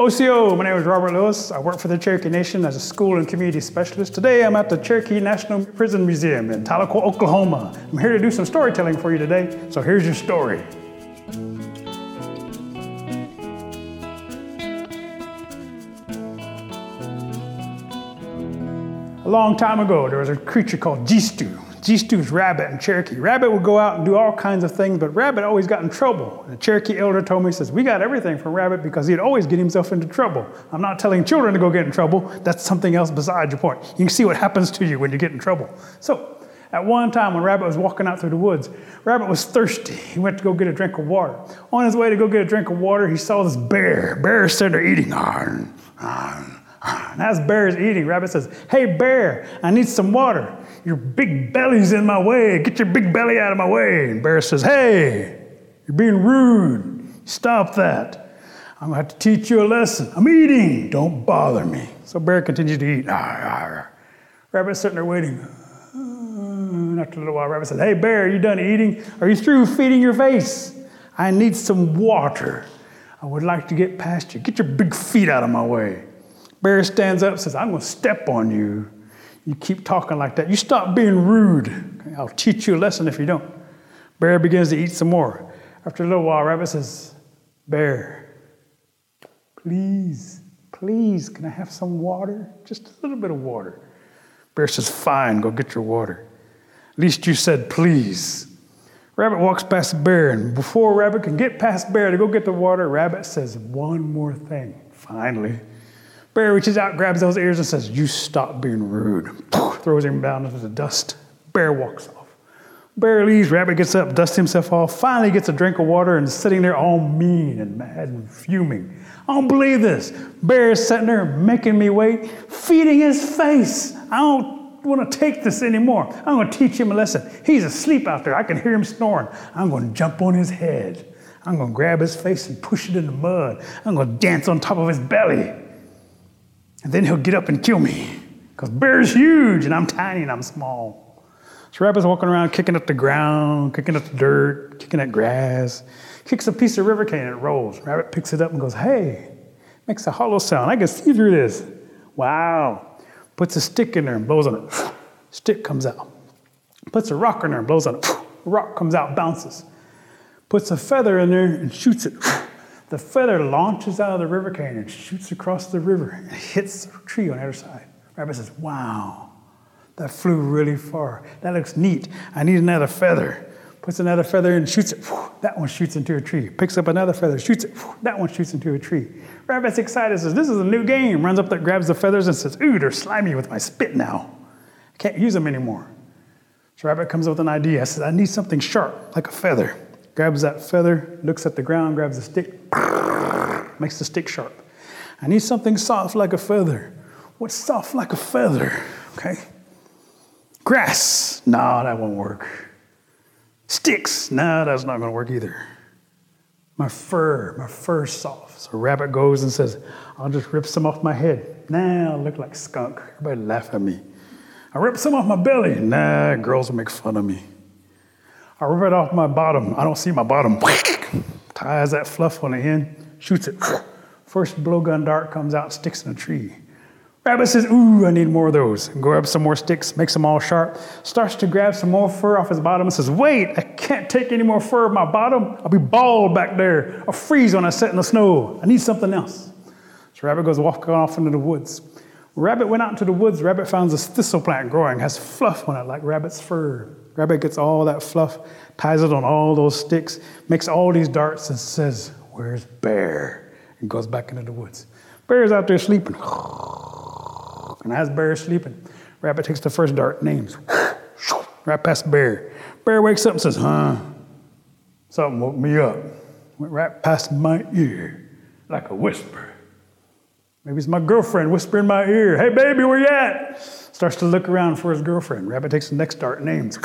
Osiyo, my name is Robert Lewis. I work for the Cherokee Nation as a school and community specialist. Today I'm at the Cherokee National Prison Museum in Tahlequah, Oklahoma. I'm here to do some storytelling for you today, so here's your story. A long time ago, there was a creature called Jistu. Jistu's rabbit and Cherokee. Rabbit would go out and do all kinds of things, but Rabbit always got in trouble. The Cherokee elder told me, he says, we got everything from Rabbit because he'd always get himself into trouble. I'm not telling children to go get in trouble. That's something else besides your point. You can see what happens to you when you get in trouble. So, at one time when Rabbit was walking out through the woods, Rabbit was thirsty. He went to go get a drink of water. On his way to go get a drink of water, he saw this bear. Bear sitting there eating. And as Bear is eating, Rabbit says, Hey, Bear, I need some water. Your big belly's in my way. Get your big belly out of my way. And Bear says, Hey, you're being rude. Stop that. I'm going to have to teach you a lesson. I'm eating. Don't bother me. So Bear continues to eat. Ah, ah, ah. Rabbit's sitting there waiting. Uh, after a little while, Rabbit says, Hey, Bear, are you done eating? Are you through feeding your face? I need some water. I would like to get past you. Get your big feet out of my way. Bear stands up says, I'm going to step on you. You keep talking like that. You stop being rude. I'll teach you a lesson if you don't. Bear begins to eat some more. After a little while, Rabbit says, Bear, please, please, can I have some water? Just a little bit of water. Bear says, Fine, go get your water. At least you said please. Rabbit walks past Bear, and before Rabbit can get past Bear to go get the water, Rabbit says one more thing. Finally, Bear reaches out, grabs those ears, and says, You stop being rude. Throws him down into the dust. Bear walks off. Bear leaves, Rabbit gets up, dusts himself off, finally gets a drink of water, and is sitting there all mean and mad and fuming. I don't believe this. Bear is sitting there making me wait, feeding his face. I don't want to take this anymore. I'm going to teach him a lesson. He's asleep out there. I can hear him snoring. I'm going to jump on his head. I'm going to grab his face and push it in the mud. I'm going to dance on top of his belly. And then he'll get up and kill me. Because Bear's huge and I'm tiny and I'm small. So Rabbit's walking around kicking up the ground, kicking up the dirt, kicking at grass, kicks a piece of river cane and it rolls. Rabbit picks it up and goes, hey, makes a hollow sound. I can see through this. Wow. Puts a stick in there and blows on it. Stick comes out. Puts a rock in there and blows on it. Rock comes out, bounces. Puts a feather in there and shoots it. The feather launches out of the river cane and shoots across the river and hits a tree on the other side. Rabbit says, Wow, that flew really far. That looks neat. I need another feather. Puts another feather in shoots it. That one shoots into a tree. Picks up another feather, shoots it. That one shoots into a tree. Rabbit's excited, says, This is a new game. Runs up there, grabs the feathers, and says, Ooh, they're slimy with my spit now. I can't use them anymore. So Rabbit comes up with an idea. Says, I need something sharp, like a feather grabs that feather, looks at the ground, grabs a stick, makes the stick sharp. I need something soft like a feather. What's soft like a feather? Okay. Grass. No, that won't work. Sticks. No, that's not going to work either. My fur. My fur's soft. So rabbit goes and says, I'll just rip some off my head. Nah, I look like skunk. Everybody laugh at me. I rip some off my belly. Nah, girls will make fun of me. I rip it off my bottom. I don't see my bottom. Ties that fluff on the end, shoots it. First blowgun dart comes out, sticks in a tree. Rabbit says, Ooh, I need more of those. Grab some more sticks, makes them all sharp. Starts to grab some more fur off his bottom and says, Wait, I can't take any more fur off my bottom. I'll be bald back there. I'll freeze when I sit in the snow. I need something else. So Rabbit goes walking off into the woods. Rabbit went out into the woods. Rabbit finds a thistle plant growing, has fluff on it like rabbit's fur. Rabbit gets all that fluff, ties it on all those sticks, makes all these darts, and says, Where's Bear? And goes back into the woods. Bear's out there sleeping. And as Bear's sleeping, Rabbit takes the first dart, names. Right past Bear. Bear wakes up and says, Huh? Something woke me up. Went right past my ear like a whisper. Maybe it's my girlfriend whispering in my ear, Hey, baby, where you at? Starts to look around for his girlfriend. Rabbit takes the next dart, names.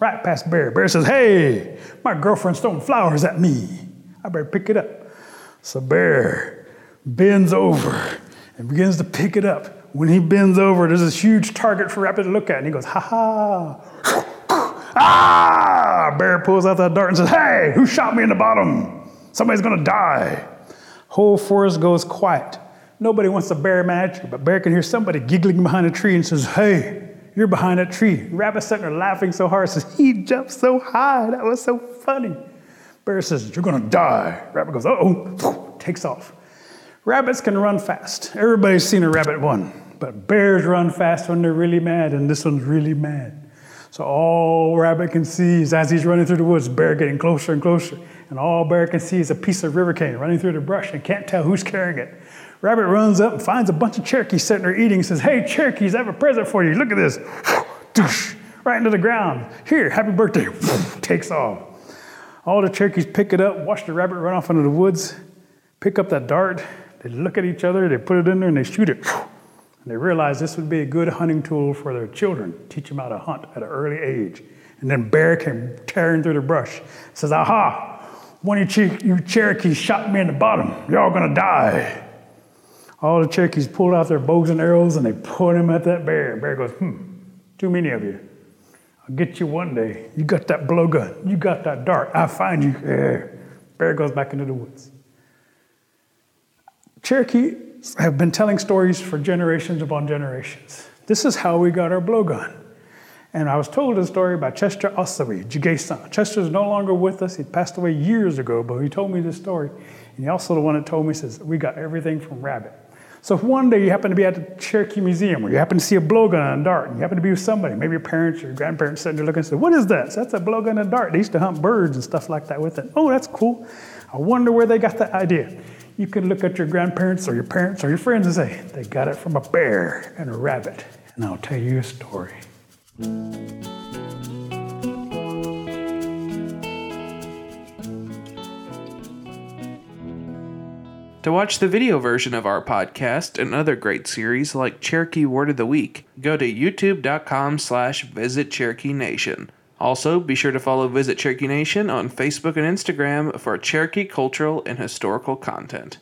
Right past Bear. Bear says, Hey, my girlfriend's throwing flowers at me. I better pick it up. So Bear bends over and begins to pick it up. When he bends over, there's this huge target for Rabbit to look at, and he goes, Ha ha. ah! Bear pulls out that dart and says, Hey, who shot me in the bottom? Somebody's gonna die. Whole forest goes quiet. Nobody wants a bear match, but bear can hear somebody giggling behind a tree and says, Hey, you're behind that tree. Rabbit sitting there laughing so hard, says, He jumped so high. That was so funny. Bear says, You're gonna die. Rabbit goes, oh, takes off. Rabbits can run fast. Everybody's seen a rabbit run, but bears run fast when they're really mad, and this one's really mad. So all Rabbit can see is as he's running through the woods, Bear getting closer and closer. And all Bear can see is a piece of river cane running through the brush and can't tell who's carrying it. Rabbit runs up and finds a bunch of Cherokees sitting there eating and says, Hey, Cherokees, I have a present for you. Look at this. right into the ground. Here, happy birthday. Takes off. All the Cherokees pick it up, watch the rabbit run off into the woods, pick up that dart. They look at each other, they put it in there, and they shoot it. And they realized this would be a good hunting tool for their children, teach them how to hunt at an early age. And then Bear came tearing through the brush, says, Aha, one of you Cherokees shot me in the bottom. You're all gonna die. All the Cherokees pulled out their bows and arrows and they put them at that bear. Bear goes, Hmm, too many of you. I'll get you one day. You got that blowgun. You got that dart. I'll find you. Yeah. Bear goes back into the woods. Cherokee have been telling stories for generations upon generations. This is how we got our blowgun. And I was told a story by Chester Osawi, Jigay-san. Chester's no longer with us. He passed away years ago, but he told me this story. And he also the one that told me, says, we got everything from rabbit. So if one day you happen to be at the Cherokee Museum or you happen to see a blowgun and a dart, and you happen to be with somebody, maybe your parents or your grandparents sitting there looking and say, what is that? So that's a blowgun and a dart. They used to hunt birds and stuff like that with it. Oh, that's cool. I wonder where they got that idea. You can look at your grandparents or your parents or your friends and say, they got it from a bear and a rabbit. And I'll tell you a story. To watch the video version of our podcast and other great series like Cherokee Word of the Week, go to youtube.com slash visit Cherokee Nation. Also, be sure to follow Visit Cherokee Nation on Facebook and Instagram for Cherokee cultural and historical content.